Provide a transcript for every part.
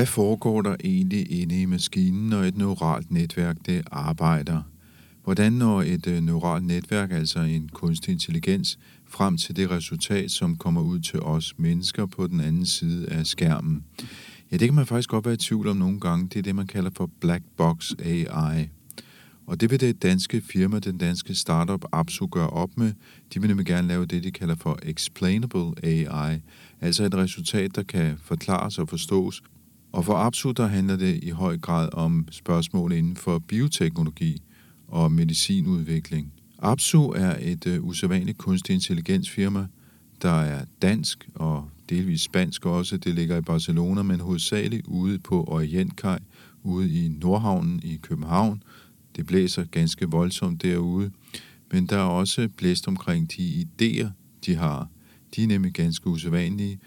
Hvad foregår der egentlig inde i maskinen, når et neuralt netværk det arbejder? Hvordan når et øh, neuralt netværk, altså en kunstig intelligens, frem til det resultat, som kommer ud til os mennesker på den anden side af skærmen? Ja, det kan man faktisk godt være i tvivl om nogle gange. Det er det, man kalder for Black Box AI. Og det vil det danske firma, den danske startup Absu, gøre op med. De vil nemlig gerne lave det, de kalder for Explainable AI, altså et resultat, der kan forklares og forstås og for Apsu, der handler det i høj grad om spørgsmål inden for bioteknologi og medicinudvikling. Apsu er et øh, usædvanligt kunstig intelligensfirma, der er dansk og delvis spansk også. Det ligger i Barcelona, men hovedsageligt ude på Orientkaj, ude i Nordhavnen i København. Det blæser ganske voldsomt derude, men der er også blæst omkring de idéer, de har. De er nemlig ganske usædvanlige,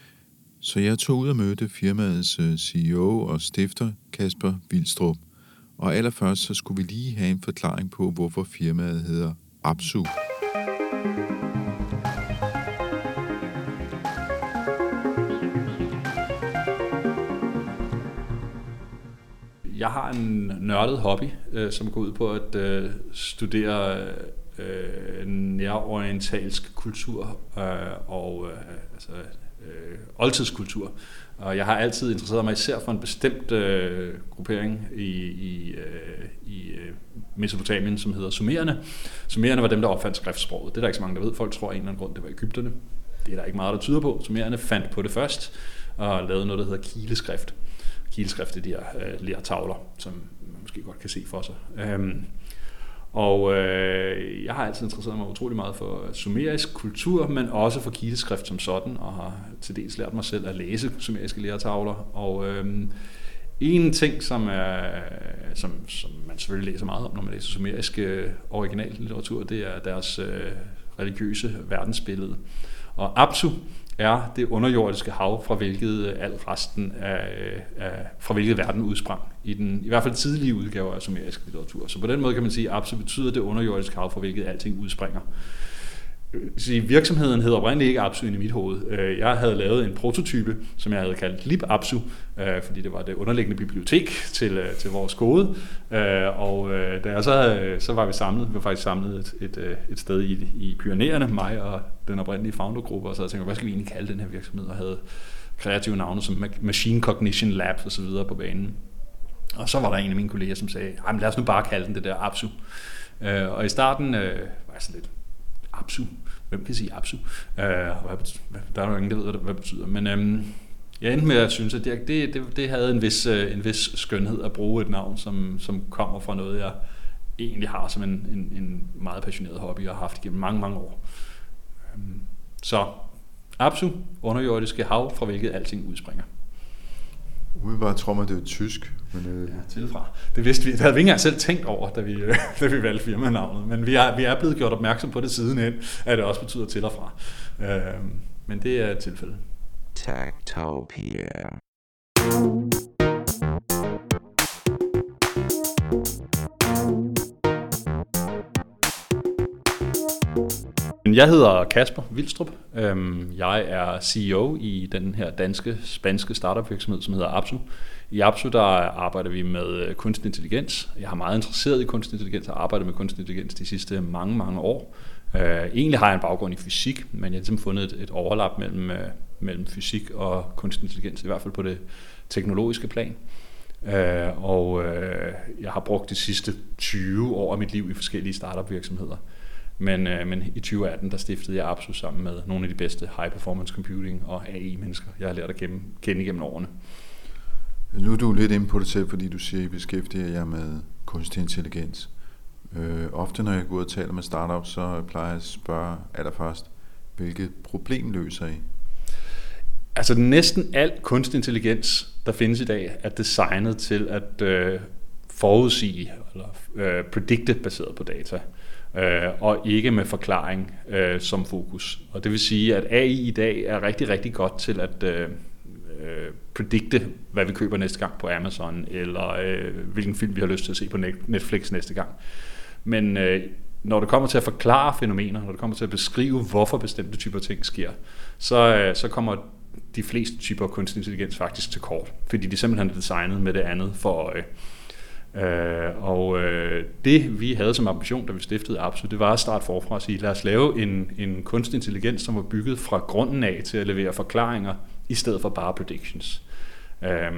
så jeg tog ud og mødte firmaets øh, CEO og stifter, Kasper Vilstrup. Og allerførst så skulle vi lige have en forklaring på, hvorfor firmaet hedder Absu. Jeg har en nørdet hobby, øh, som går ud på at øh, studere øh, nærorientalsk kultur øh, og øh, altså, øh, oldtidskultur. Og jeg har altid interesseret mig især for en bestemt øh, gruppering i, i, øh, i øh, Mesopotamien, som hedder Sumererne. Sumererne var dem, der opfandt skriftsproget. Det er der ikke så mange, der ved. Folk tror af en eller anden grund, det var Ægypterne. Det er der ikke meget, der tyder på. Sumererne fandt på det først og lavede noget, der hedder kileskrift. Kileskrift er de her øh, lærtavler, som man måske godt kan se for sig. Øhm, og øh, jeg har altid interesseret mig utrolig meget for sumerisk kultur, men også for kileskrift som sådan, og har til dels lært mig selv at læse sumeriske læretavler. Og øh, en ting, som, er, som, som man selvfølgelig læser meget om, når man læser sumerisk øh, originallitteratur, det er deres øh, religiøse verdensbillede. Og Apsu er det underjordiske hav, fra hvilket øh, al resten af, øh, af fra hvilket verden udsprang i den i hvert fald tidlige udgaver af sumerisk litteratur. Så på den måde kan man sige, at Apsu betyder det underjordiske hav, fra hvilket alting udspringer. Øh, så virksomheden hed oprindeligt ikke Apsu i mit hoved. Øh, jeg havde lavet en prototype, som jeg havde kaldt Lib Apsu, øh, fordi det var det underliggende bibliotek til, til vores kode. Og da jeg så, så var vi samlet, vi var faktisk samlet et, et, et sted i, i Pyreneerne, mig og den oprindelige foundergruppe, og så havde jeg tænkt, hvad skal vi egentlig kalde den her virksomhed, og havde kreative navne som Machine Cognition Lab osv. på banen. Og så var der en af mine kolleger, som sagde, lad os nu bare kalde den det der Apsu. Øh, og i starten øh, var jeg sådan lidt, Apsu. Hvem kan sige Apsu? Øh, hvad betyder, der er jo ingen, der ved, hvad det betyder. Men øh, jeg endte med at synes, at det, det, det, havde en vis, øh, en vis skønhed at bruge et navn, som, som kommer fra noget, jeg egentlig har som en, en, en meget passioneret hobby, og har haft gennem mange, mange år. Øh, så Apsu, underjordiske hav, fra hvilket alting udspringer. Umiddelbart tror man, det er tysk. Men, øh... Ja, tilfra. Det vidste vi. Det havde vi ikke engang selv tænkt over, da vi, da vi valgte firmanavnet. Men vi er, vi er blevet gjort opmærksom på det sidenhen, at det også betyder til og fra. Øh, men det er et tilfælde. Techtopia. Jeg hedder Kasper Vilstrup. Øhm, jeg er CEO i den her danske, spanske startup virksomhed, som hedder Apsu. I Apsu der arbejder vi med kunstig intelligens. Jeg har meget interesseret i kunstig intelligens og arbejdet med kunstig intelligens de sidste mange, mange år. Øh, egentlig har jeg en baggrund i fysik, men jeg har ligesom fundet et, et overlap mellem, øh, mellem fysik og kunstig intelligens, i hvert fald på det teknologiske plan. Øh, og jeg har brugt de sidste 20 år af mit liv i forskellige startup virksomheder. Men, øh, men i 2018, der stiftede jeg Apsu sammen med nogle af de bedste high performance computing og AI-mennesker, jeg har lært at kende, kende igennem årene. Nu er du lidt inde på det selv, fordi du siger, at I beskæftiger jer med kunstig intelligens. Øh, ofte når jeg går ud og taler med startups, så plejer jeg at spørge allerførst, hvilket problem løser I? Altså næsten al kunstig intelligens, der findes i dag, er designet til at øh, forudsige eller øh, predikte baseret på data, øh, øh, og ikke med forklaring øh, som fokus. Og det vil sige, at AI i dag er rigtig, rigtig godt til at øh, øh, predikte, hvad vi køber næste gang på Amazon, eller øh, hvilken film vi har lyst til at se på Netflix næste gang. Men øh, når det kommer til at forklare fænomener, når det kommer til at beskrive, hvorfor bestemte typer ting sker, så, øh, så kommer de fleste typer kunstig intelligens faktisk til kort, fordi de simpelthen er designet med det andet for øje. Øh, Øh, og øh, det vi havde som ambition, da vi stiftede Apsu, det var at starte forfra og sige, lad os lave en, en kunstig intelligens, som var bygget fra grunden af til at levere forklaringer, i stedet for bare predictions. Øh,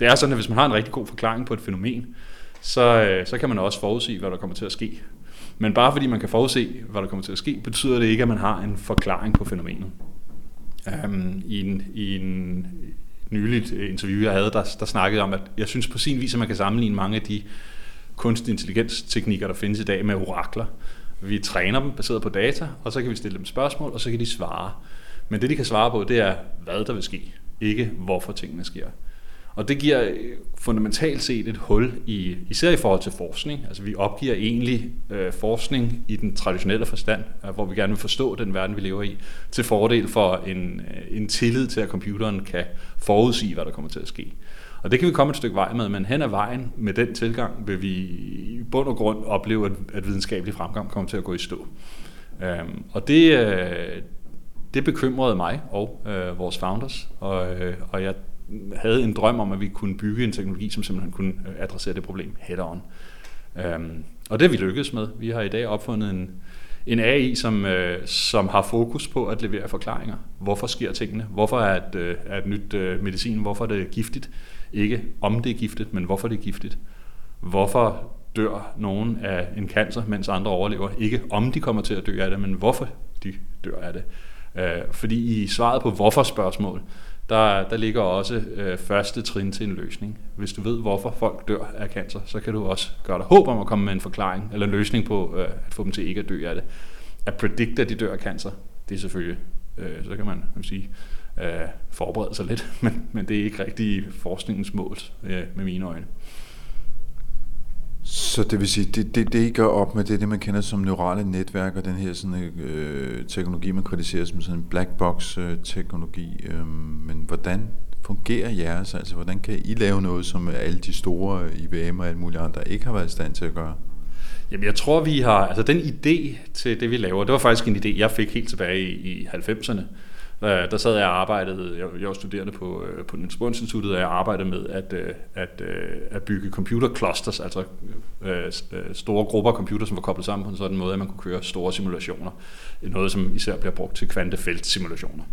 det er sådan, at hvis man har en rigtig god forklaring på et fænomen, så, øh, så kan man også forudsige, hvad der kommer til at ske. Men bare fordi man kan forudse, hvad der kommer til at ske, betyder det ikke, at man har en forklaring på fænomenet. Um, i, en, I en nyligt øh, interview, jeg havde, der, der snakkede om, at jeg synes på sin vis, at man kan sammenligne mange af de kunstig intelligens teknikker, der findes i dag med orakler. Vi træner dem baseret på data, og så kan vi stille dem spørgsmål, og så kan de svare. Men det, de kan svare på, det er, hvad der vil ske, ikke hvorfor tingene sker. Og det giver fundamentalt set et hul, i, især i forhold til forskning. Altså vi opgiver egentlig øh, forskning i den traditionelle forstand, øh, hvor vi gerne vil forstå den verden, vi lever i, til fordel for en, øh, en tillid til, at computeren kan forudsige, hvad der kommer til at ske. Og det kan vi komme et stykke vej med, men hen ad vejen med den tilgang vil vi i bund og grund opleve, at, at videnskabelig fremgang kommer til at gå i stå. Øhm, og det, øh, det bekymrede mig og øh, vores founders, og, øh, og jeg havde en drøm om, at vi kunne bygge en teknologi, som simpelthen kunne øh, adressere det problem head on. Øhm, og det er vi lykkedes med. Vi har i dag opfundet en, en AI, som, øh, som har fokus på at levere forklaringer. Hvorfor sker tingene? Hvorfor er et, øh, er et nyt øh, medicin? Hvorfor er det giftigt? Ikke om det er giftigt, men hvorfor det er giftigt. Hvorfor dør nogen af en cancer, mens andre overlever? Ikke om de kommer til at dø af det, men hvorfor de dør af det. Øh, fordi i svaret på hvorfor-spørgsmål, der, der ligger også øh, første trin til en løsning. Hvis du ved, hvorfor folk dør af cancer, så kan du også gøre dig håb om at komme med en forklaring eller en løsning på øh, at få dem til ikke at dø af det. At predikte, at de dør af cancer, det er selvfølgelig, øh, så kan man man sige, øh, forberede sig lidt, men, men det er ikke rigtig forskningens mål øh, med mine øjne. Så det vil sige, det, det, det I gør op med, det er det, man kender som neurale netværk, og den her sådan, øh, teknologi, man kritiserer som sådan en black box øh, teknologi. Øh, men hvordan fungerer jeres? Altså, hvordan kan I lave noget, som alle de store øh, IBM og alle mulige andre ikke har været i stand til at gøre? Jamen, jeg tror, vi har... Altså, den idé til det, vi laver, det var faktisk en idé, jeg fik helt tilbage i, i 90'erne. Der, der sad jeg og arbejdede, jeg, jeg var studerende på, øh, på Niels Instituttet, og jeg arbejdede med at, øh, at, at bygge computer clusters, altså store grupper af computer, som var koblet sammen på en sådan måde, at man kunne køre store simulationer. Noget, som især bliver brugt til kvantefeltsimulationer.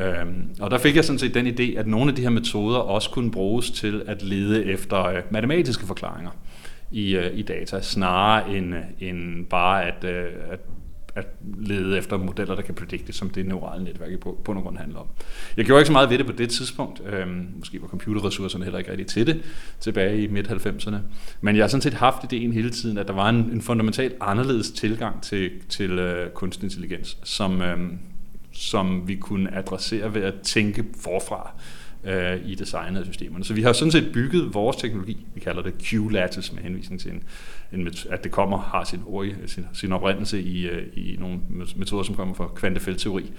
Øhm, og der fik jeg sådan set den idé, at nogle af de her metoder også kunne bruges til at lede efter matematiske forklaringer i, i data, snarere end, end bare at, at at lede efter modeller, der kan predikte, som det neurale netværk i på, på grund handler om. Jeg gjorde ikke så meget ved det på det tidspunkt. Øhm, måske var computerressourcerne heller ikke rigtig til det tilbage i midt-90'erne. Men jeg har sådan set haft idéen hele tiden, at der var en, en fundamentalt anderledes tilgang til, til øh, kunstig intelligens, som, øhm, som vi kunne adressere ved at tænke forfra øh, i designet af systemerne. Så vi har sådan set bygget vores teknologi, vi kalder det Q-lattice med henvisning til, en, en, at det kommer, har sin, ord, sin, sin oprindelse i, øh, i nogle metoder, som kommer fra kvantefeltteori.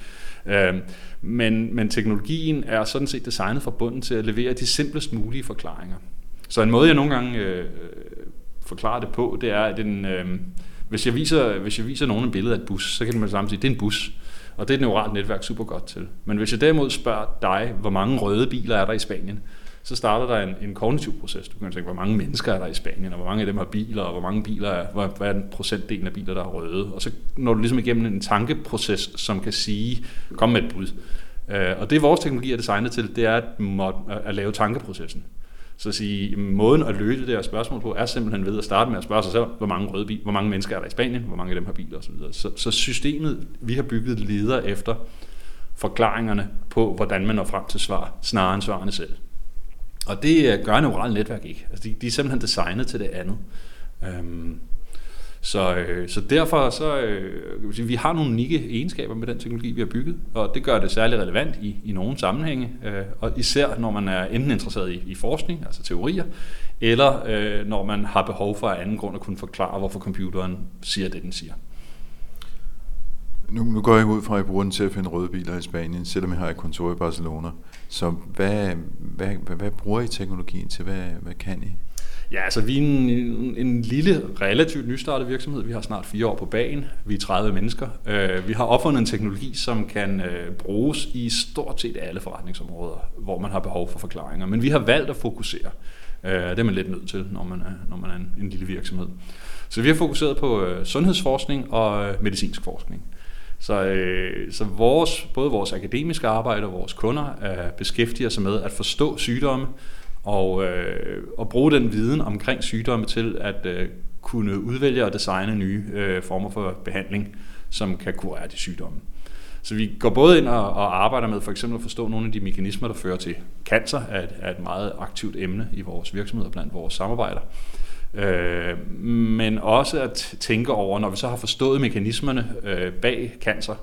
Øh, men, men teknologien er sådan set designet fra bunden til at levere de simplest mulige forklaringer. Så en måde, jeg nogle gange øh, forklarer det på, det er, at en, øh, hvis, jeg viser, hvis jeg viser nogen et billede af et bus, så kan man samme sige, det er en bus. Og det er et neuralt netværk super godt til. Men hvis jeg derimod spørger dig, hvor mange røde biler er der i Spanien, så starter der en, en kognitiv proces. Du kan tænke, hvor mange mennesker er der i Spanien, og hvor mange af dem har biler, og hvor mange biler er, hvad, hvad er den procentdel af biler, der er røde. Og så når du ligesom igennem en tankeproces, som kan sige, kom med et bud. Uh, og det vores teknologi er designet til, det er at, må, at lave tankeprocessen. Så at sige, måden at løse det her spørgsmål på, er simpelthen ved at starte med at spørge sig selv, hvor mange røde biler, hvor mange mennesker er der i Spanien, hvor mange af dem har biler osv. Så, så systemet, vi har bygget, leder efter forklaringerne på, hvordan man når frem til svar, snarere end svarene selv. Og det øh, gør neurale netværk ikke. Altså, de, de er simpelthen designet til det andet. Øhm, så, øh, så derfor så, øh, sige, vi har nogle unikke egenskaber med den teknologi, vi har bygget, og det gør det særligt relevant i, i nogle sammenhænge, øh, og især når man er enten interesseret i, i forskning, altså teorier, eller øh, når man har behov for af anden grund at kunne forklare, hvorfor computeren siger det, den siger. Nu, nu går jeg ud fra, at I bruger den til at finde røde biler i Spanien, selvom jeg har et kontor i Barcelona. Så hvad, hvad, hvad, hvad bruger I teknologien til? Hvad, hvad kan I? Ja, altså vi er en, en lille, relativt nystartet virksomhed. Vi har snart fire år på bagen. Vi er 30 mennesker. Øh, vi har opfundet en teknologi, som kan øh, bruges i stort set alle forretningsområder, hvor man har behov for forklaringer. Men vi har valgt at fokusere. Øh, det er man lidt nødt til, når man er, når man er en, en lille virksomhed. Så vi har fokuseret på øh, sundhedsforskning og øh, medicinsk forskning. Så, øh, så vores, både vores akademiske arbejde og vores kunder øh, beskæftiger sig med at forstå sygdomme og, øh, og bruge den viden omkring sygdomme til at øh, kunne udvælge og designe nye øh, former for behandling, som kan kurere de sygdomme. Så vi går både ind og, og arbejder med for eksempel at forstå nogle af de mekanismer, der fører til cancer, er et, er et meget aktivt emne i vores virksomhed blandt vores samarbejder. Øh, men også at tænke over, når vi så har forstået mekanismerne øh, bag cancer,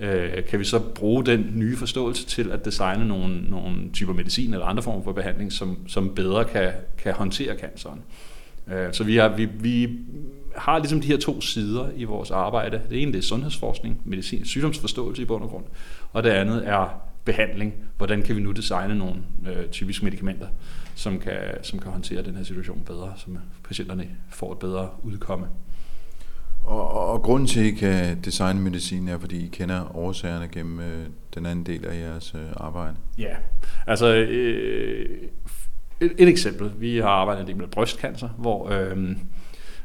øh, kan vi så bruge den nye forståelse til at designe nogle, nogle typer medicin eller andre former for behandling, som, som bedre kan, kan håndtere canceren. Øh, så vi har, vi, vi har ligesom de her to sider i vores arbejde. Det ene det er sundhedsforskning, medicin, sygdomsforståelse i bund og grund, og det andet er behandling. Hvordan kan vi nu designe nogle øh, typiske medicamenter, som kan, som kan håndtere den her situation bedre, så patienterne får et bedre udkomme. Og, og, og grunden til, at I kan designe medicin, er, fordi I kender årsagerne gennem øh, den anden del af jeres øh, arbejde? Ja, altså øh, et, et eksempel. Vi har arbejdet en del med brystcancer, hvor øh,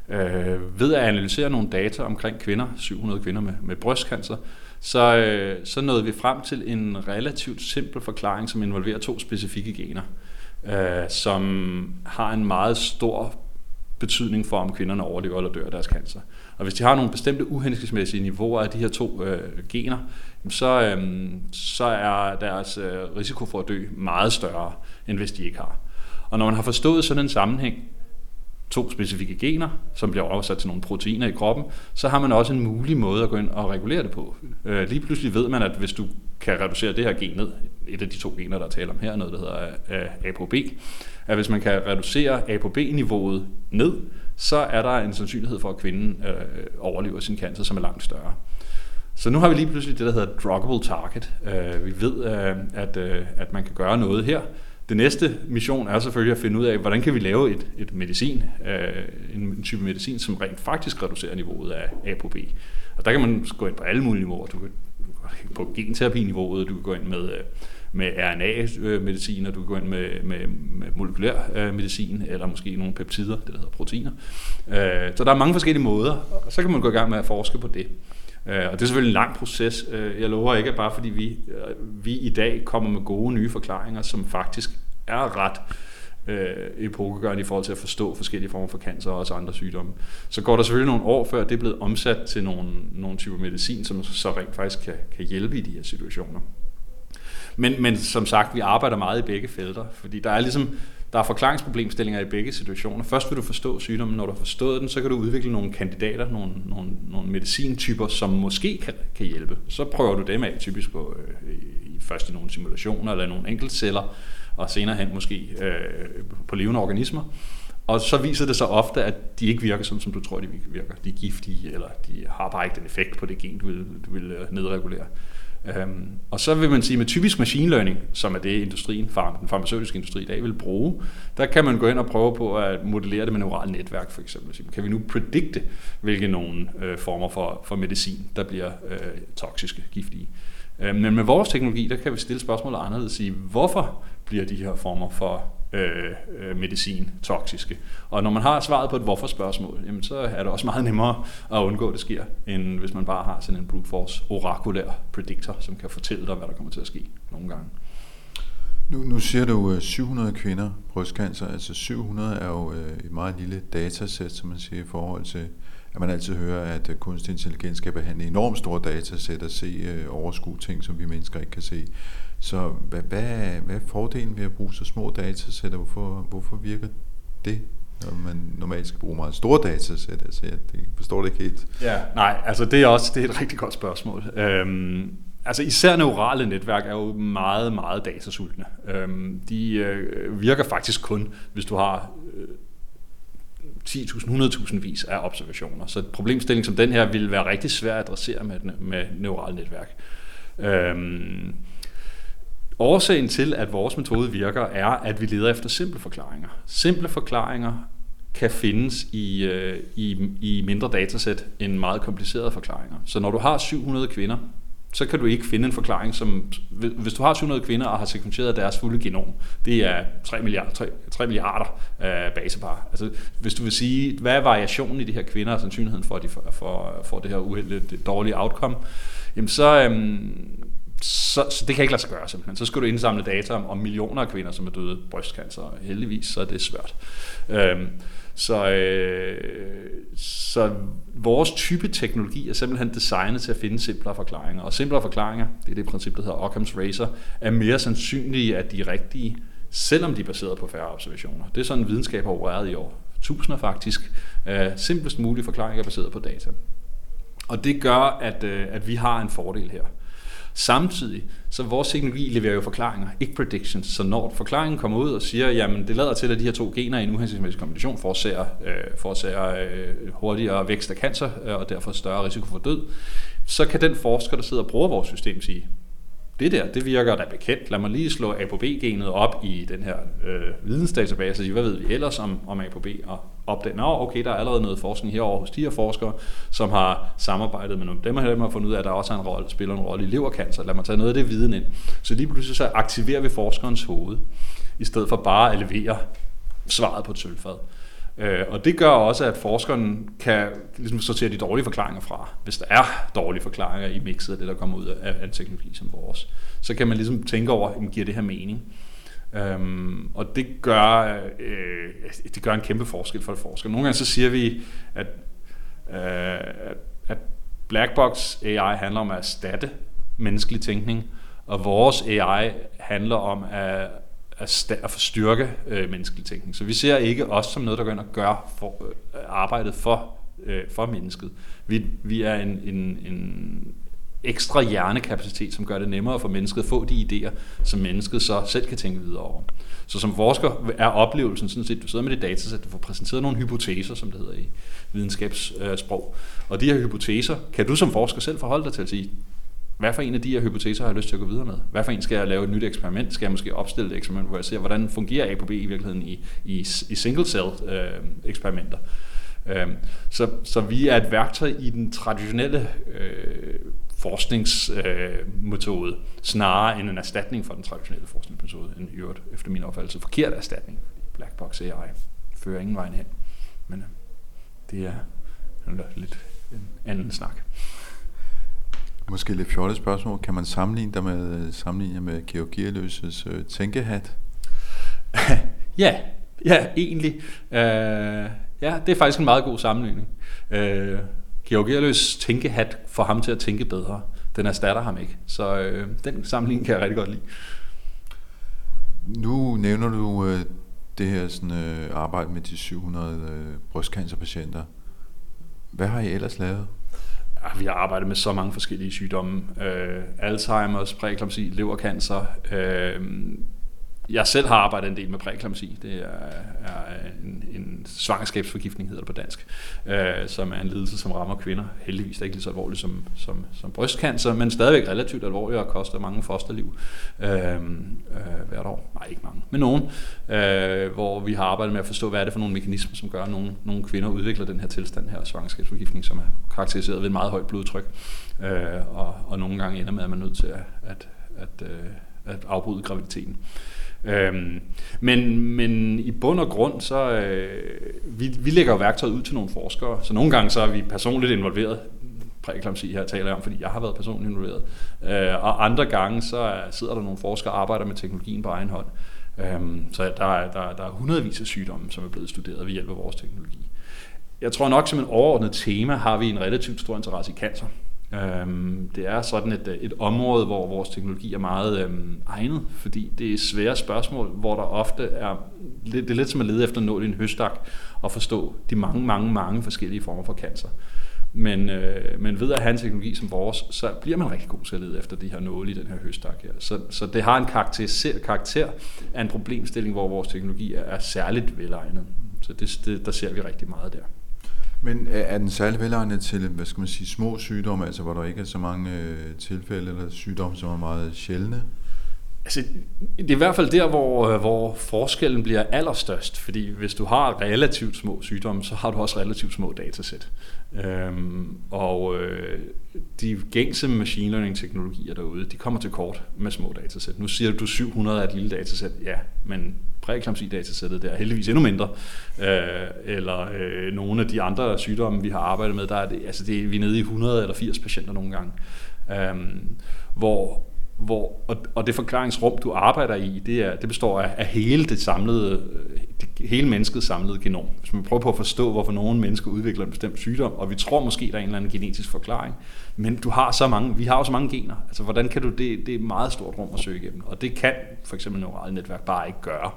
øh, ved at analysere nogle data omkring kvinder, 700 kvinder med, med brystcancer, så, øh, så nåede vi frem til en relativt simpel forklaring, som involverer to specifikke gener, øh, som har en meget stor betydning for, om kvinderne overlever eller dør af deres cancer. Og hvis de har nogle bestemte uhensigtsmæssige niveauer af de her to øh, gener, så, øh, så er deres øh, risiko for at dø meget større, end hvis de ikke har. Og når man har forstået sådan en sammenhæng, to specifikke gener, som bliver oversat til nogle proteiner i kroppen, så har man også en mulig måde at gå ind og regulere det på. Øh, lige pludselig ved man, at hvis du kan reducere det her gen ned, et af de to gener, der er tale om her, noget der hedder øh, ApoB, at hvis man kan reducere ApoB-niveauet ned, så er der en sandsynlighed for, at kvinden øh, overlever sin cancer, som er langt større. Så nu har vi lige pludselig det, der hedder druggable target. Øh, vi ved, øh, at, øh, at man kan gøre noget her, det næste mission er selvfølgelig at finde ud af, hvordan kan vi lave et, et medicin, øh, en type medicin, som rent faktisk reducerer niveauet af ApoB. Og der kan man gå ind på alle mulige niveauer. Du kan, gå på genterapiniveauet, du kan gå ind med, øh, med RNA-medicin, og du kan gå ind med, med, med molekylær øh, medicin, eller måske nogle peptider, det der hedder proteiner. Øh, så der er mange forskellige måder, og så kan man gå i gang med at forske på det. Øh, og det er selvfølgelig en lang proces. Øh, jeg lover ikke, at bare fordi vi, øh, vi i dag kommer med gode nye forklaringer, som faktisk er ret øh, epokegørende i forhold til at forstå forskellige former for cancer og også andre sygdomme. Så går der selvfølgelig nogle år, før det er blevet omsat til nogle, nogle typer medicin, som så rent faktisk kan, kan hjælpe i de her situationer. Men, men som sagt, vi arbejder meget i begge felter, fordi der er ligesom der er forklaringsproblemstillinger i begge situationer. Først vil du forstå sygdommen, når du har forstået den, så kan du udvikle nogle kandidater, nogle, nogle, nogle medicintyper, som måske kan, kan hjælpe. Så prøver du dem af typisk på, øh, i, først i nogle simulationer eller nogle enkeltceller, og senere hen måske øh, på levende organismer. Og så viser det sig ofte, at de ikke virker sådan, som du tror, de virker. De er giftige, eller de har bare ikke den effekt på det gen, du vil, du vil øh, nedregulere. Øhm, og så vil man sige, med typisk machine learning, som er det industrien, den farmaceutiske industri i dag vil bruge, der kan man gå ind og prøve på at modellere det med neurale netværk for eksempel. Kan vi nu predikte, hvilke nogle øh, former for, for medicin, der bliver øh, toksiske, giftige? Øhm, men med vores teknologi, der kan vi stille spørgsmålet anderledes og sige, hvorfor bliver de her former for Øh, øh, medicin toksiske. Og når man har svaret på et hvorfor-spørgsmål, jamen, så er det også meget nemmere at undgå, at det sker, end hvis man bare har sådan en brute force orakulær predictor, som kan fortælle dig, hvad der kommer til at ske nogle gange. Nu, nu siger du øh, 700 kvinder brystcancer. Altså 700 er jo øh, et meget lille datasæt, som man siger, i forhold til, at man altid hører, at kunstig intelligens skal behandle enormt store datasæt og se overskue ting, som vi mennesker ikke kan se. Så hvad, hvad, er, hvad er fordelen ved at bruge så små datasæt, og hvorfor, hvorfor virker det når man normalt skal bruge meget store datasæt. Altså, jeg forstår det ikke helt. Ja, nej, altså det er også det er et rigtig godt spørgsmål. Øhm, altså især neurale netværk er jo meget, meget datasultne. Øhm, de øh, virker faktisk kun, hvis du har øh, 10.000, 100.000 vis af observationer. Så et problemstilling som den her vil være rigtig svær at adressere med, med neurale netværk. Øhm, Årsagen til, at vores metode virker, er, at vi leder efter simple forklaringer. Simple forklaringer kan findes i, øh, i, i mindre datasæt end meget komplicerede forklaringer. Så når du har 700 kvinder, så kan du ikke finde en forklaring, som... Hvis du har 700 kvinder og har sekventeret deres fulde genom, det er 3 milliarder, 3, 3 milliarder af basepar. Altså, hvis du vil sige, hvad er variationen i de her kvinder og sandsynligheden for, at de får, for, for det her uheldigt dårlige outcome, jamen så, øhm, så, så det kan ikke lade sig gøre simpelthen. Så skal du indsamle data om, om millioner af kvinder, som er døde brystcancer. Heldigvis så er det svært. Øhm, så, øh, så vores type teknologi er simpelthen designet til at finde simplere forklaringer. Og simplere forklaringer, det er det princip, der hedder Occam's Razor, er mere sandsynlige, at de er rigtige, selvom de er baseret på færre observationer. Det er sådan, videnskab har opereret i år. Tusinder faktisk. Øh, simplest mulige forklaringer er baseret på data. Og det gør, at, øh, at vi har en fordel her. Samtidig, så vores teknologi leverer jo forklaringer, ikke predictions. Så når forklaringen kommer ud og siger, jamen det lader til, at de her to gener i en uhensigtsmæssig kombination forårsager, øh, forårsager øh, hurtigere vækst af cancer, øh, og derfor større risiko for død, så kan den forsker, der sidder og bruger vores system, sige, det der, det virker da bekendt. Lad mig lige slå ApoB-genet op i den her øh, vidensdatabase, sige, hvad ved vi ellers om, om ApoB, og opdage, nå okay, der er allerede noget forskning herovre hos de her forskere, som har samarbejdet med nogle dem, og dem har fundet ud af, at der også er en rolle, spiller en rolle i levercancer. Lad mig tage noget af det viden ind. Så lige pludselig så aktiverer vi forskerens hoved, i stedet for bare at levere svaret på et sølvfad. Øh, og det gør også, at forskeren kan ligesom sortere de dårlige forklaringer fra. Hvis der er dårlige forklaringer i mixet af det, der kommer ud af en teknologi som vores, så kan man ligesom tænke over, om giver det her mening. Øhm, og det gør, øh, det gør en kæmpe forskel for forskere. Nogle gange så siger vi, at, øh, at Blackbox AI handler om at erstatte menneskelig tænkning, og vores AI handler om at at, at forstyrke øh, menneskelig tænkning. Så vi ser ikke os som noget, der går ind og gør for, øh, arbejdet for, øh, for mennesket. Vi, vi er en, en, en ekstra hjernekapacitet, som gør det nemmere for mennesket at få de idéer, som mennesket så selv kan tænke videre over. Så som forsker er oplevelsen sådan set, du sidder med det datasæt, du får præsenteret nogle hypoteser, som det hedder i videnskabssprog. Og de her hypoteser kan du som forsker selv forholde dig til at sige, hvad for en af de her hypoteser har jeg lyst til at gå videre med? Hvad for en skal jeg lave et nyt eksperiment? Skal jeg måske opstille et eksperiment, hvor jeg ser, hvordan fungerer A på B i virkeligheden i, i, i single-cell øh, eksperimenter? Øh, så, så vi er et værktøj i den traditionelle øh, forskningsmetode, øh, snarere end en erstatning for den traditionelle forskningsmetode, en i øvrigt, efter min opfattelse, forkert erstatning. Black box AI fører ingen vej hen. Men øh, det er lidt en anden snak. Måske lidt fjollet spørgsmål. Kan man sammenligne dig med, sammenligne med Georg Gierløses øh, tænkehat? ja, ja, egentlig. Uh, ja, det er faktisk en meget god sammenligning. Uh, Georg Gierløs tænkehat får ham til at tænke bedre. Den erstatter ham ikke. Så uh, den sammenligning kan jeg rigtig godt lide. Nu nævner du uh, det her sådan, uh, arbejde med de 700 uh, brystcancerpatienter. Hvad har I ellers lavet? vi har arbejdet med så mange forskellige sygdomme. Øh, Alzheimer's, præeklampsi, levercancer. Øh, jeg selv har arbejdet en del med præeklamsi. Det er, er en, en svangerskabsforgiftning, hedder det på dansk, øh, som er en lidelse, som rammer kvinder. Heldigvis er ikke lige så alvorligt som, som, som brystcancer, men stadigvæk relativt alvorligt og koster mange fosterliv øh, øh, hvert år. Nej, ikke mange, men nogen. Øh, hvor vi har arbejdet med at forstå, hvad er det for nogle mekanismer, som gør, at nogle, nogle kvinder udvikler den her tilstand her, svangerskabsforgiftning, som er karakteriseret ved et meget højt blodtryk. Øh, og, og nogle gange ender med, at man er nødt til at, at, at, øh, at afbryde graviditeten. Øhm, men, men i bund og grund, så øh, vi, vi lægger jo værktøjet ud til nogle forskere, så nogle gange så er vi personligt involveret præeklamsi her taler jeg om, fordi jeg har været personligt involveret. Øh, og andre gange, så sidder der nogle forskere og arbejder med teknologien på egen hånd. Øhm, så der er, der, der er hundredvis af sygdomme, som er blevet studeret ved hjælp af vores teknologi. Jeg tror nok, som en overordnet tema har vi en relativt stor interesse i cancer. Øhm, det er sådan et, øh, et område, hvor vores teknologi er meget øhm, egnet, fordi det er svære spørgsmål, hvor der ofte er, det er lidt som at lede efter nål i en høstak og forstå de mange, mange, mange forskellige former for cancer. Men, øh, men ved at have en teknologi som vores, så bliver man rigtig god til at lede efter de her nåle i den her høstak her. Så, så det har en karakter, karakter af en problemstilling, hvor vores teknologi er, er særligt velegnet. Så det, det, der ser vi rigtig meget der. Men er den særlig velegnet til, hvad skal man sige, små sygdomme, altså hvor der ikke er så mange øh, tilfælde eller sygdomme, som er meget sjældne? Altså, det er i hvert fald der, hvor, øh, hvor forskellen bliver allerstørst, fordi hvis du har relativt små sygdomme, så har du også relativt små datasæt. Øhm, og øh, de gængse machine learning teknologier derude, de kommer til kort med små datasæt. Nu siger du, du 700 er et lille datasæt, ja, men præeklampsi datasættet der er heldigvis endnu mindre. Øh, eller øh, nogle af de andre sygdomme, vi har arbejdet med, der er det, altså det, vi er nede i 100 eller 80 patienter nogle gange. Øhm, hvor hvor, og, og det forklaringsrum, du arbejder i, det, er, det består af, af hele det samlede, øh, det, hele menneskets samlede genom. Hvis man prøver på at forstå, hvorfor nogle mennesker udvikler en bestemt sygdom, og vi tror måske, der er en eller anden genetisk forklaring, men du har så mange, vi har jo så mange gener. Altså, hvordan kan du det? Det er et meget stort rum at søge igennem, og det kan for eksempel neurale netværk bare ikke gøre.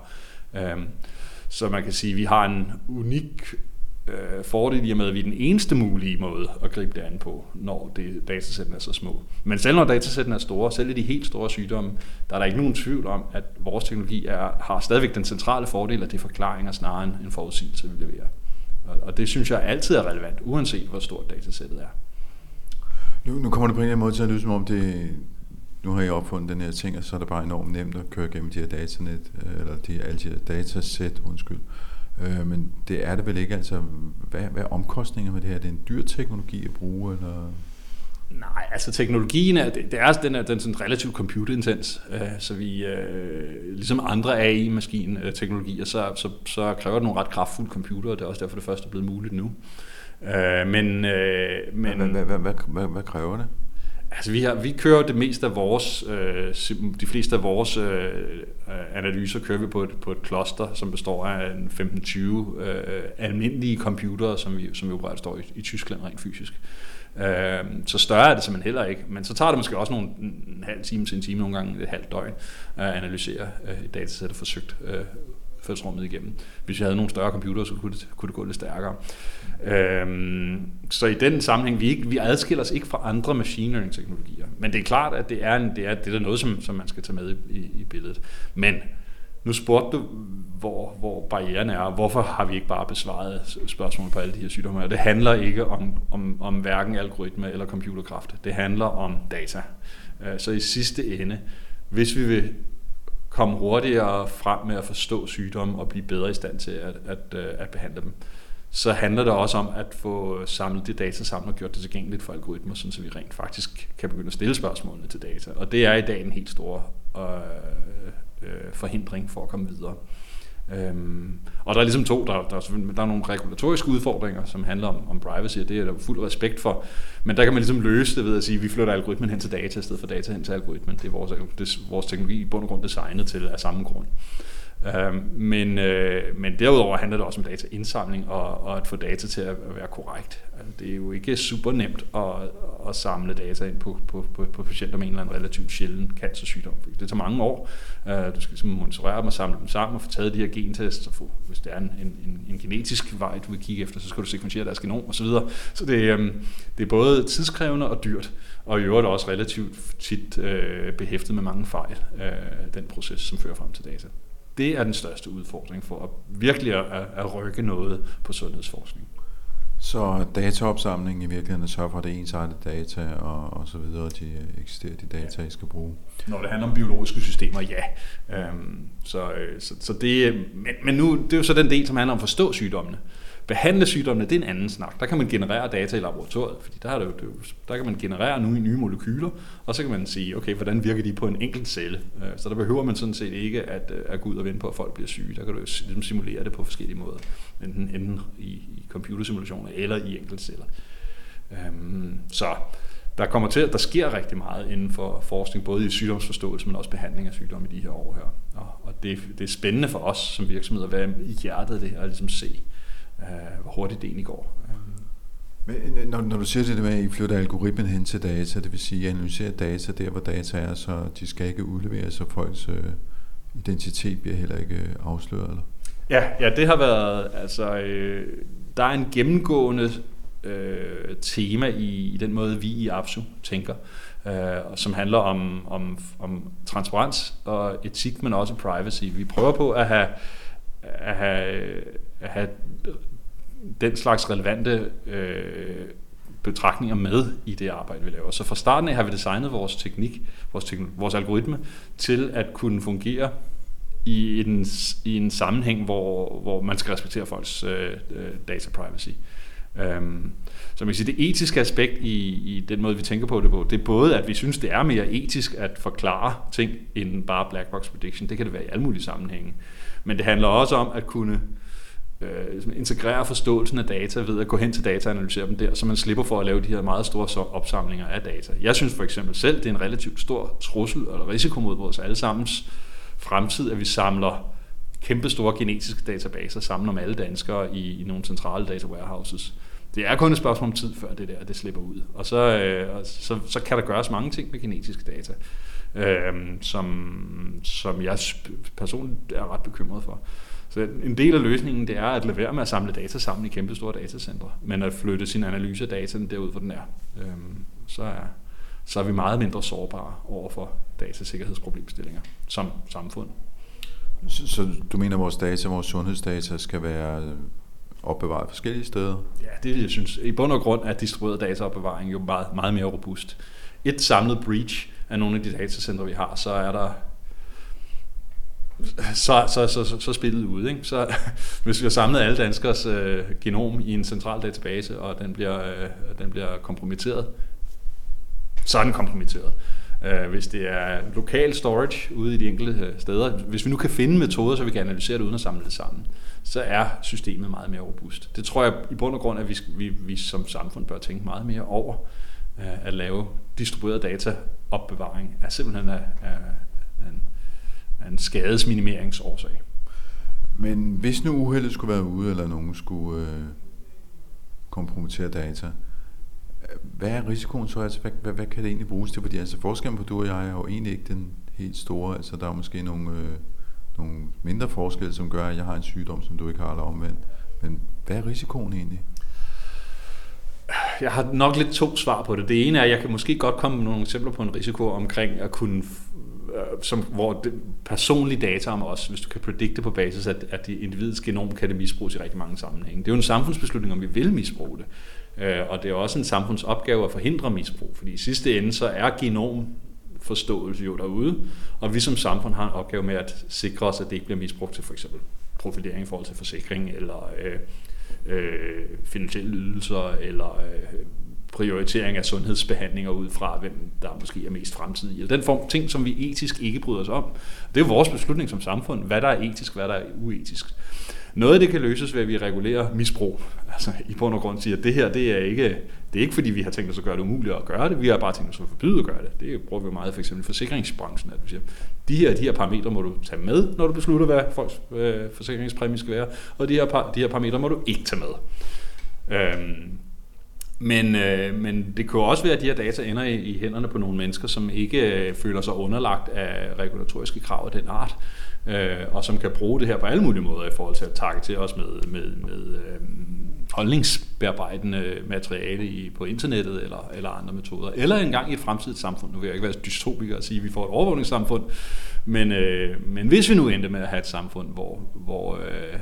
Øhm, så man kan sige, at vi har en unik øh, fordel i og med, at vi er den eneste mulige måde at gribe det an på, når det, datasættene er så små. Men selv når datasættene er store, selv i de helt store sygdomme, der er der ikke nogen tvivl om, at vores teknologi er, har stadigvæk den centrale fordel, at det er forklaringer snarere end en forudsigelse, vi leverer. Og, og det synes jeg altid er relevant, uanset hvor stort datasættet er. Nu, nu kommer det på en eller anden måde til at lyde som om det, nu har jeg opfundet den her ting, og så er det bare enormt nemt at køre gennem de her datanet, øh, eller de, alle de her datasæt, undskyld. Øh, men det er det vel ikke. Altså, hvad, hvad er omkostninger med det her? Det er en dyr teknologi at bruge, eller... Nej, altså teknologien er, det, det er, den er, den er sådan relativt computerintens, øh, så vi, øh, ligesom andre AI-maskin-teknologier, så, så, så kræver det nogle ret kraftfulde computere, og det er også derfor, det først er blevet muligt nu. Øh, men, øh, men, hvad, hvad, hvad, hvad, hvad, hvad kræver det? Altså vi, har, vi kører det meste af vores, øh, de fleste af vores øh, øh, analyser kører vi på et, på et kloster, som består af 15-20 øh, almindelige computere, som vi, som vi opererer står i, i Tyskland rent fysisk. Øh, så større er det simpelthen heller ikke, men så tager det måske også nogle, en halv time til en time, nogle gange et halvt døgn, at analysere øh, et datasæt og forsøgt øh, fødselsrummet igennem. Hvis vi havde nogle større computere, så kunne det, kunne det gå lidt stærkere. Øhm, så i den sammenhæng, vi, ikke, vi adskiller os ikke fra andre machine learning teknologier. Men det er klart, at det er, en, det er, det er noget, som, som man skal tage med i, i billedet. Men nu spurgte du, hvor, hvor barrieren er, og hvorfor har vi ikke bare besvaret spørgsmål på alle de her sygdomme. Og det handler ikke om, om, om hverken algoritme eller computerkraft. Det handler om data. Øh, så i sidste ende, hvis vi vil komme hurtigere frem med at forstå sygdomme og blive bedre i stand til at, at, øh, at behandle dem, så handler det også om at få samlet de data sammen og gjort det tilgængeligt for algoritmer, så vi rent faktisk kan begynde at stille spørgsmålene til data. Og det er i dag en helt stor øh, øh, forhindring for at komme videre. Øhm, og der er ligesom to, der, der, der er nogle regulatoriske udfordringer, som handler om, om privacy, og det er der fuld respekt for. Men der kan man ligesom løse det ved at sige, at vi flytter algoritmen hen til data, i stedet for data hen til algoritmen. Det er vores, det, vores teknologi i bund og grund designet til af samme grund. Øh, Øhm, men, øh, men derudover handler det også om dataindsamling og, og at få data til at være korrekt. Altså, det er jo ikke super nemt at, at samle data ind på, på, på, på patienter med en eller anden relativt sjælden cancersygdom. Det tager mange år. Øh, du skal ligesom monitorere dem og samle dem sammen og få taget de her gentests, og få, hvis det er en, en, en genetisk vej, du vil kigge efter, så skal du sekventere deres genom osv. Så, så det, øh, det er både tidskrævende og dyrt, og i øvrigt også relativt tit øh, behæftet med mange fejl, øh, den proces, som fører frem til data. Det er den største udfordring for at virkelig at, at rykke noget på sundhedsforskning. Så dataopsamling i virkeligheden sørger for, at det er ensartet data og, og så videre, de eksisterer de data, I skal bruge? Når det handler om biologiske systemer, ja. Øhm, så, øh, så, så det, men, men nu, det er jo så den del, som handler om at forstå sygdommene. Behandle sygdommene, det er en anden snak. Der kan man generere data i laboratoriet, fordi der, er det, det, der kan man generere nye, nye molekyler, og så kan man sige, okay, hvordan virker de på en enkelt celle? Øh, så der behøver man sådan set ikke at, øh, at gå ud og vente på, at folk bliver syge. Der kan du ligesom simulere det på forskellige måder, enten, enten i, i computersimulationer eller i enkeltceller. Øhm, så der kommer til, der sker rigtig meget inden for forskning, både i sygdomsforståelse, men også behandling af sygdomme i de her år her. Og, og det, det er spændende for os som virksomhed at være i hjertet af det her, og ligesom se, øh, hvor hurtigt det egentlig går. Men øh, når, når du siger det med, at I flytter algoritmen hen til data, det vil sige, at I analyserer data der, hvor data er, så de skal ikke udleveres, så folks øh, identitet bliver heller ikke øh, afsløret? Eller? Ja, ja, det har været, altså, øh, der er en gennemgående øh, tema i, i den måde, vi i Apsu tænker, øh, som handler om, om, om transparens og etik, men også privacy. Vi prøver på at have, at have, at have den slags relevante øh, betragtninger med i det arbejde, vi laver. Så fra starten af har vi designet vores teknik, vores, teknik, vores algoritme, til at kunne fungere i en, i en sammenhæng, hvor, hvor man skal respektere folks øh, øh, data privacy. Øhm, så man kan sige, det etiske aspekt i, i den måde, vi tænker på det på, det er både, at vi synes, det er mere etisk at forklare ting end bare black box prediction. Det kan det være i alle mulige sammenhænge. Men det handler også om at kunne øh, ligesom integrere forståelsen af data ved at gå hen til data og analysere dem der, så man slipper for at lave de her meget store opsamlinger af data. Jeg synes for eksempel selv, det er en relativt stor trussel eller risiko mod vores allesammens fremtid, at vi samler kæmpe store genetiske databaser sammen om alle danskere i, i nogle centrale data warehouses. Det er kun et spørgsmål om tid, før det der det slipper ud. Og så, øh, og så, så kan der gøres mange ting med genetiske data, øh, som, som jeg personligt er ret bekymret for. Så en del af løsningen, det er at lade være med at samle data sammen i kæmpe store datacentre, men at flytte sin analyse af dataen derud, hvor den er. Øhm, så er så er vi meget mindre sårbare over for datasikkerhedsproblemstillinger som samfund. Så, så du mener, at vores data, vores sundhedsdata skal være opbevaret forskellige steder? Ja, det vil jeg synes. I bund og grund er distribueret dataopbevaring jo meget, meget mere robust. Et samlet breach af nogle af de datacenter, vi har, så er der så, så, så, så, så spillet ud. Ikke? Så, hvis vi har samlet alle danskers øh, genom i en central database, og den bliver, øh, den bliver kompromitteret, så er den kompromitteret. Øh, hvis det er lokal storage ude i de enkelte øh, steder, hvis vi nu kan finde metoder, så vi kan analysere det uden at samle det sammen, så er systemet meget mere robust. Det tror jeg i bund og grund, at vi, vi, vi som samfund bør tænke meget mere over øh, at lave distribueret dataopbevaring er simpelthen af, af, af en en skadesminimeringsårsag. Men hvis nu uheldet skulle være ude, eller nogen skulle øh, kompromittere data, hvad er risikoen så? Altså, hvad, hvad, hvad kan det egentlig bruges til? Fordi altså, forskellen på du og jeg er jo egentlig ikke den helt store. Altså, der er måske nogle, øh, nogle mindre forskelle, som gør, at jeg har en sygdom, som du ikke har, eller omvendt. Men hvad er risikoen egentlig? Jeg har nok lidt to svar på det. Det ene er, at jeg kan måske godt komme med nogle eksempler på en risiko omkring at kunne øh, som, hvor det, personlige data om os, hvis du kan predikte på basis af, at de individets genom kan det misbruges i rigtig mange sammenhænge. Det er jo en samfundsbeslutning, om vi vil misbruge det. Øh, og det er også en samfundsopgave at forhindre misbrug, fordi i sidste ende så er genom forståelse jo derude, og vi som samfund har en opgave med at sikre os, at det ikke bliver misbrugt til for eksempel profilering i forhold til forsikring, eller øh, øh, finansielle ydelser, eller øh, prioritering af sundhedsbehandlinger ud fra, hvem der måske er mest fremtidig. Eller den form ting, som vi etisk ikke bryder os om. Det er jo vores beslutning som samfund, hvad der er etisk, hvad der er uetisk. Noget af det kan løses ved, at vi regulerer misbrug. Altså i bund og grund siger, at det her det er ikke, det er ikke fordi, vi har tænkt os at gøre det umuligt at gøre det. Vi har bare tænkt os at forbyde at gøre det. Det bruger vi meget for eksempel i forsikringsbranchen. At vi siger, de her, de her parametre må du tage med, når du beslutter, hvad folks øh, forsikringspræmie skal være. Og de her, de her parametre må du ikke tage med. Øhm, men, øh, men det kan jo også være, at de her data ender i, i hænderne på nogle mennesker, som ikke øh, føler sig underlagt af regulatoriske krav af den art, øh, og som kan bruge det her på alle mulige måder i forhold til at targetere os med, med, med øh, holdningsbearbejdende materiale i, på internettet eller, eller andre metoder. Eller engang i et fremtidigt samfund. Nu vil jeg ikke være dystopiker og sige, at vi får et overvågningssamfund, men, øh, men hvis vi nu endte med at have et samfund, hvor, hvor øh,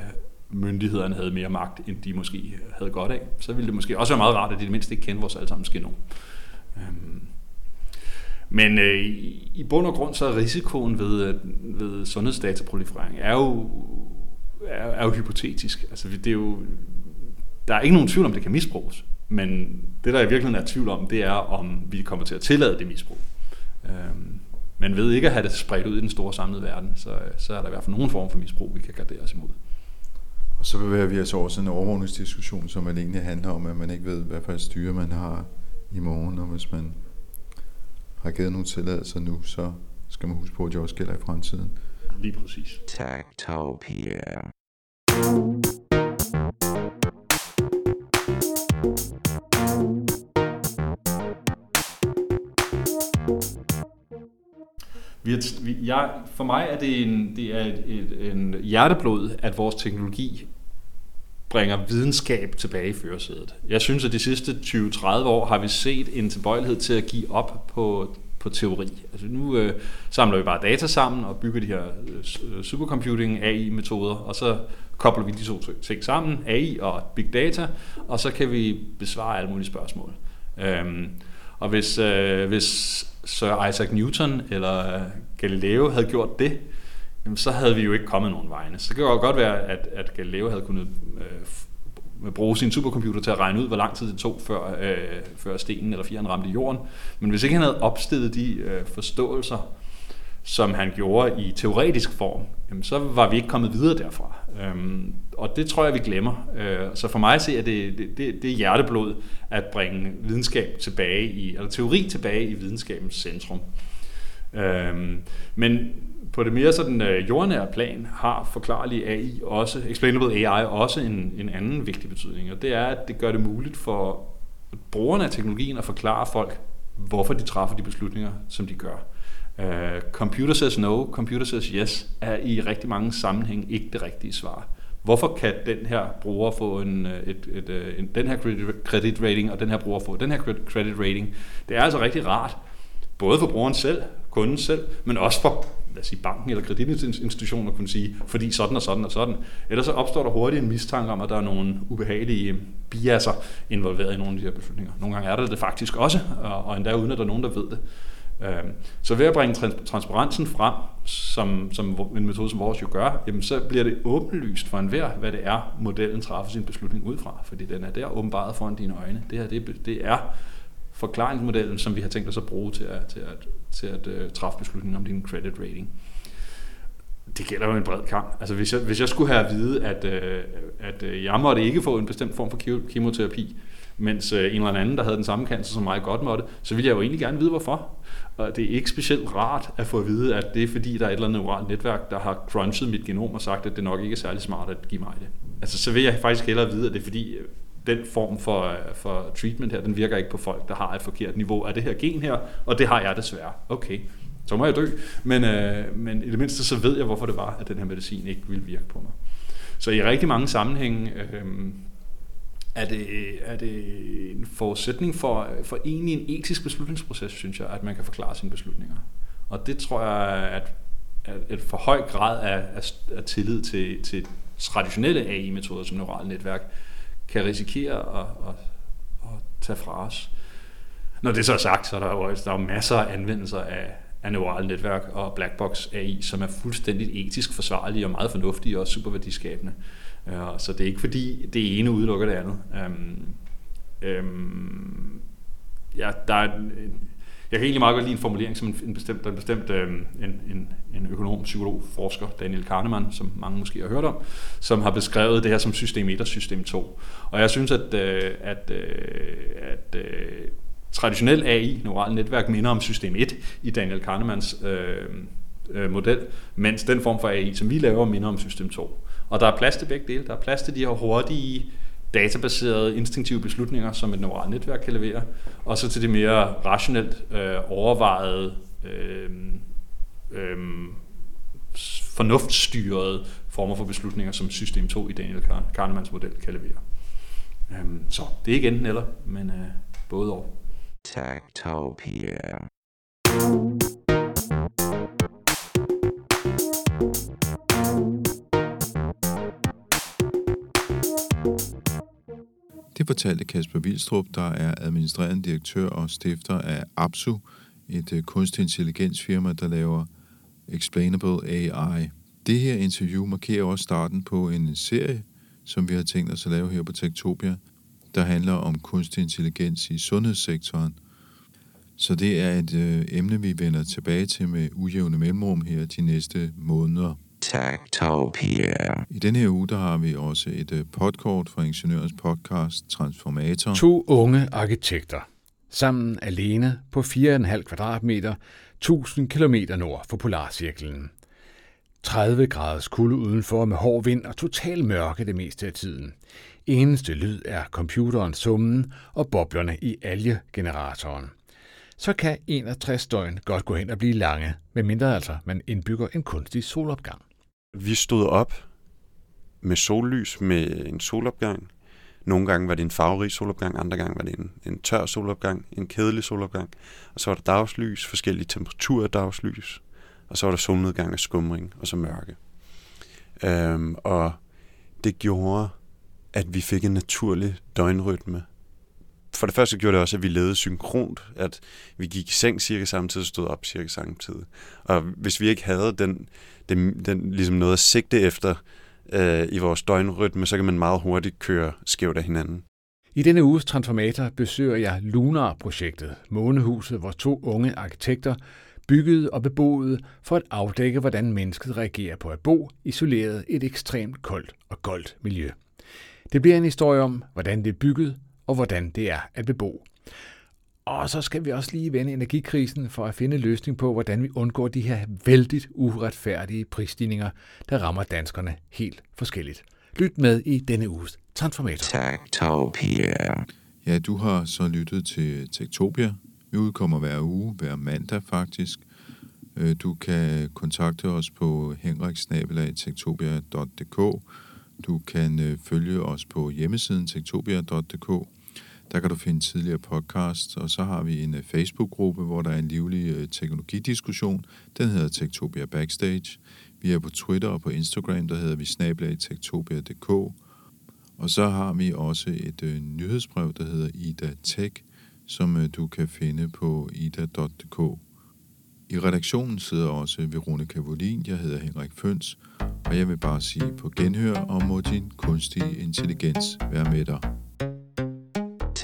myndighederne havde mere magt, end de måske havde godt af, så ville det måske også være meget rart, at de det mindste ikke kendte vores allesammens genom. Øhm. Men øh, i bund og grund så er risikoen ved, øh, ved sundhedsdataproliferering er jo, er, er jo hypotetisk. Altså, det er jo, der er ikke nogen tvivl om, det kan misbruges. Men det, der i virkeligheden er tvivl om, det er, om vi kommer til at tillade det misbrug. Øhm, men ved ikke at have det spredt ud i den store samlede verden, så, så er der i hvert fald nogen form for misbrug, vi kan gardere os imod. Så bevæger vi os over sådan en overvågningsdiskussion, som man egentlig handler om, at man ikke ved, hvad for et styre man har i morgen, og hvis man har givet nogle tilladelser nu, så skal man huske på, at det også gælder i fremtiden. Lige præcis. Tactopia. Vi er, vi, jeg, for mig er det en, det er et, et, en hjerteblod, at vores teknologi bringer videnskab tilbage i førersædet. Jeg synes, at de sidste 20-30 år har vi set en tilbøjelighed til at give op på, på teori. Altså nu øh, samler vi bare data sammen og bygger de her øh, supercomputing AI-metoder, og så kobler vi de to ting sammen, AI og big data, og så kan vi besvare alle mulige spørgsmål. Øhm, og hvis, øh, hvis Sir Isaac Newton eller øh, Galileo havde gjort det, jamen, så havde vi jo ikke kommet nogen vegne. Så det kan jo godt være, at, at Galileo havde kunnet øh, bruge sin supercomputer til at regne ud, hvor lang tid det tog, før, øh, før stenen eller fjeren ramte jorden. Men hvis ikke han havde opstillet de øh, forståelser, som han gjorde i teoretisk form, jamen, så var vi ikke kommet videre derfra. Øhm, og det tror jeg, vi glemmer. Øh, så for mig at se, at det, det, det, det er hjerteblod at bringe videnskab tilbage i, eller teori tilbage i videnskabens centrum. Øhm, men på det mere sådan øh, jordnære plan har forklarlig AI også, explainable AI også en, en anden vigtig betydning, og det er, at det gør det muligt for brugerne af teknologien at forklare folk, hvorfor de træffer de beslutninger, som de gør. Uh, computer says no, computer says yes, er i rigtig mange sammenhæng ikke det rigtige svar. Hvorfor kan den her bruger få en, øh, et, et, et, en, den her credit rating, og den her bruger få den her credit rating? Det er altså rigtig rart, både for brugeren selv, kunden selv, men også for lad os sige, banken eller kreditinstitutionen at kunne sige, fordi sådan og sådan og sådan. Ellers så opstår der hurtigt en mistanke om, at der er nogle ubehagelige biaser involveret i nogle af de her beslutninger. Nogle gange er der det faktisk også, og endda uden at der er nogen, der ved det. Øhm, så ved at bringe transparensen frem, som, som en metode som vores jo gør, jamen så bliver det åbenlyst for enhver, hvad det er, modellen træffer sin beslutning ud fra, fordi den er der åbenbart foran dine øjne. Det her, det, det er forklaringsmodellen, som vi har tænkt os at bruge til at, til at, til at uh, træffe beslutningen om din credit rating. Det gælder jo en bred kamp. Altså hvis jeg, hvis jeg skulle have at vide, at, uh, at uh, jeg måtte ikke få en bestemt form for kemoterapi, mens øh, en eller anden, der havde den samme cancer som mig, godt måtte, så ville jeg jo egentlig gerne vide, hvorfor. Og det er ikke specielt rart at få at vide, at det er fordi, der er et eller andet neuralt netværk, der har crunchet mit genom og sagt, at det nok ikke er særlig smart at give mig det. Altså, så vil jeg faktisk hellere vide, at det er fordi, øh, den form for, øh, for treatment her, den virker ikke på folk, der har et forkert niveau af det her gen her, og det har jeg desværre. Okay, så må jeg dø. Men, øh, men i det mindste så ved jeg, hvorfor det var, at den her medicin ikke ville virke på mig. Så i rigtig mange sammenhænge øh, er, det, er det en forudsætning for, for egentlig en etisk beslutningsproces, synes jeg, at man kan forklare sine beslutninger. Og det tror jeg, at, at et for høj grad af, af, af tillid til, til traditionelle AI-metoder som neurale netværk, kan risikere at, at, at tage fra os. Når det så er sagt, så er der jo, der er masser af anvendelser af, af neurale netværk og blackbox AI, som er fuldstændig etisk forsvarlige og meget fornuftige og Øh, ja, Så det er ikke fordi det ene udelukker det andet. Øhm, øhm, ja, der er jeg kan egentlig meget godt lide en formulering, som en, bestemt, en bestemt øhm, en, en, en økonom, psykolog, forsker, Daniel Kahneman, som mange måske har hørt om, som har beskrevet det her som system 1 og system 2. Og jeg synes, at, øh, at, øh, at øh, traditionel AI, neural netværk, minder om system 1 i Daniel Kahnemans øh, øh, model, mens den form for AI, som vi laver, minder om system 2. Og der er plads til begge dele. Der er plads til de her hurtige databaserede, instinktive beslutninger, som et neuralt netværk kan levere, og så til de mere rationelt øh, overvejede, øh, øh, fornuftsstyrede former for beslutninger, som system 2 i Daniel Kahnemans model kan levere. Øh, så det er ikke enten eller, men øh, både og. Tactopia. Det fortalte Kasper Wilstrup, der er administrerende direktør og stifter af Apsu, et øh, kunstig intelligensfirma, der laver Explainable AI. Det her interview markerer også starten på en serie, som vi har tænkt os at lave her på Tektopia, der handler om kunstig intelligens i sundhedssektoren. Så det er et øh, emne, vi vender tilbage til med ujævne mellemrum her de næste måneder. Techtopia. I denne her uge, der har vi også et øh, podkort fra Ingeniørens podcast Transformator. To unge arkitekter. Sammen alene på 4,5 kvadratmeter, 1000 km nord for Polarcirklen. 30 graders kulde udenfor med hård vind og total mørke det meste af tiden. Eneste lyd er computerens summen og boblerne i algegeneratoren. Så kan 61 døgn godt gå hen og blive lange, medmindre altså man indbygger en kunstig solopgang. Vi stod op med sollys med en solopgang. Nogle gange var det en farverig solopgang, andre gange var det en, en tør solopgang, en kedelig solopgang. Og så var der dagslys, forskellige temperaturer af dagslys. Og så var der solnedgang og skumring, og så mørke. Øhm, og det gjorde, at vi fik en naturlig døgnrytme. For det første gjorde det også, at vi levede synkront, at vi gik i seng cirka samtidig og stod op cirka samtidig. Og hvis vi ikke havde den, den, den ligesom noget at sigte efter øh, i vores døgnrytme, så kan man meget hurtigt køre skævt af hinanden. I denne uges Transformator besøger jeg Lunar-projektet, månehuset, hvor to unge arkitekter byggede og beboede for at afdække, hvordan mennesket reagerer på at bo isoleret i et ekstremt koldt og goldt miljø. Det bliver en historie om, hvordan det er bygget og hvordan det er at bebo. Og så skal vi også lige vende energikrisen for at finde en løsning på, hvordan vi undgår de her vældigt uretfærdige prisstigninger, der rammer danskerne helt forskelligt. Lyt med i denne uges Transformator. Techtopia. Ja, du har så lyttet til Tektopia. Vi udkommer hver uge, hver mandag faktisk. Øh, Du kan kontakte os på henriksnabelag.tektopia.dk. Du kan øh, følge os på hjemmesiden tektopia.dk. Der kan du finde tidligere podcast, og så har vi en øh, Facebook-gruppe, hvor der er en livlig øh, teknologidiskussion. Den hedder Tektopia Backstage. Vi er på Twitter og på Instagram, der hedder vi snabelagtektopia.dk. Og så har vi også et øh, nyhedsbrev, der hedder Ida Tech, som du kan finde på ida.dk. I redaktionen sidder også Veronika Volin, jeg hedder Henrik Føns, og jeg vil bare sige på genhør, og må din kunstige intelligens være med dig.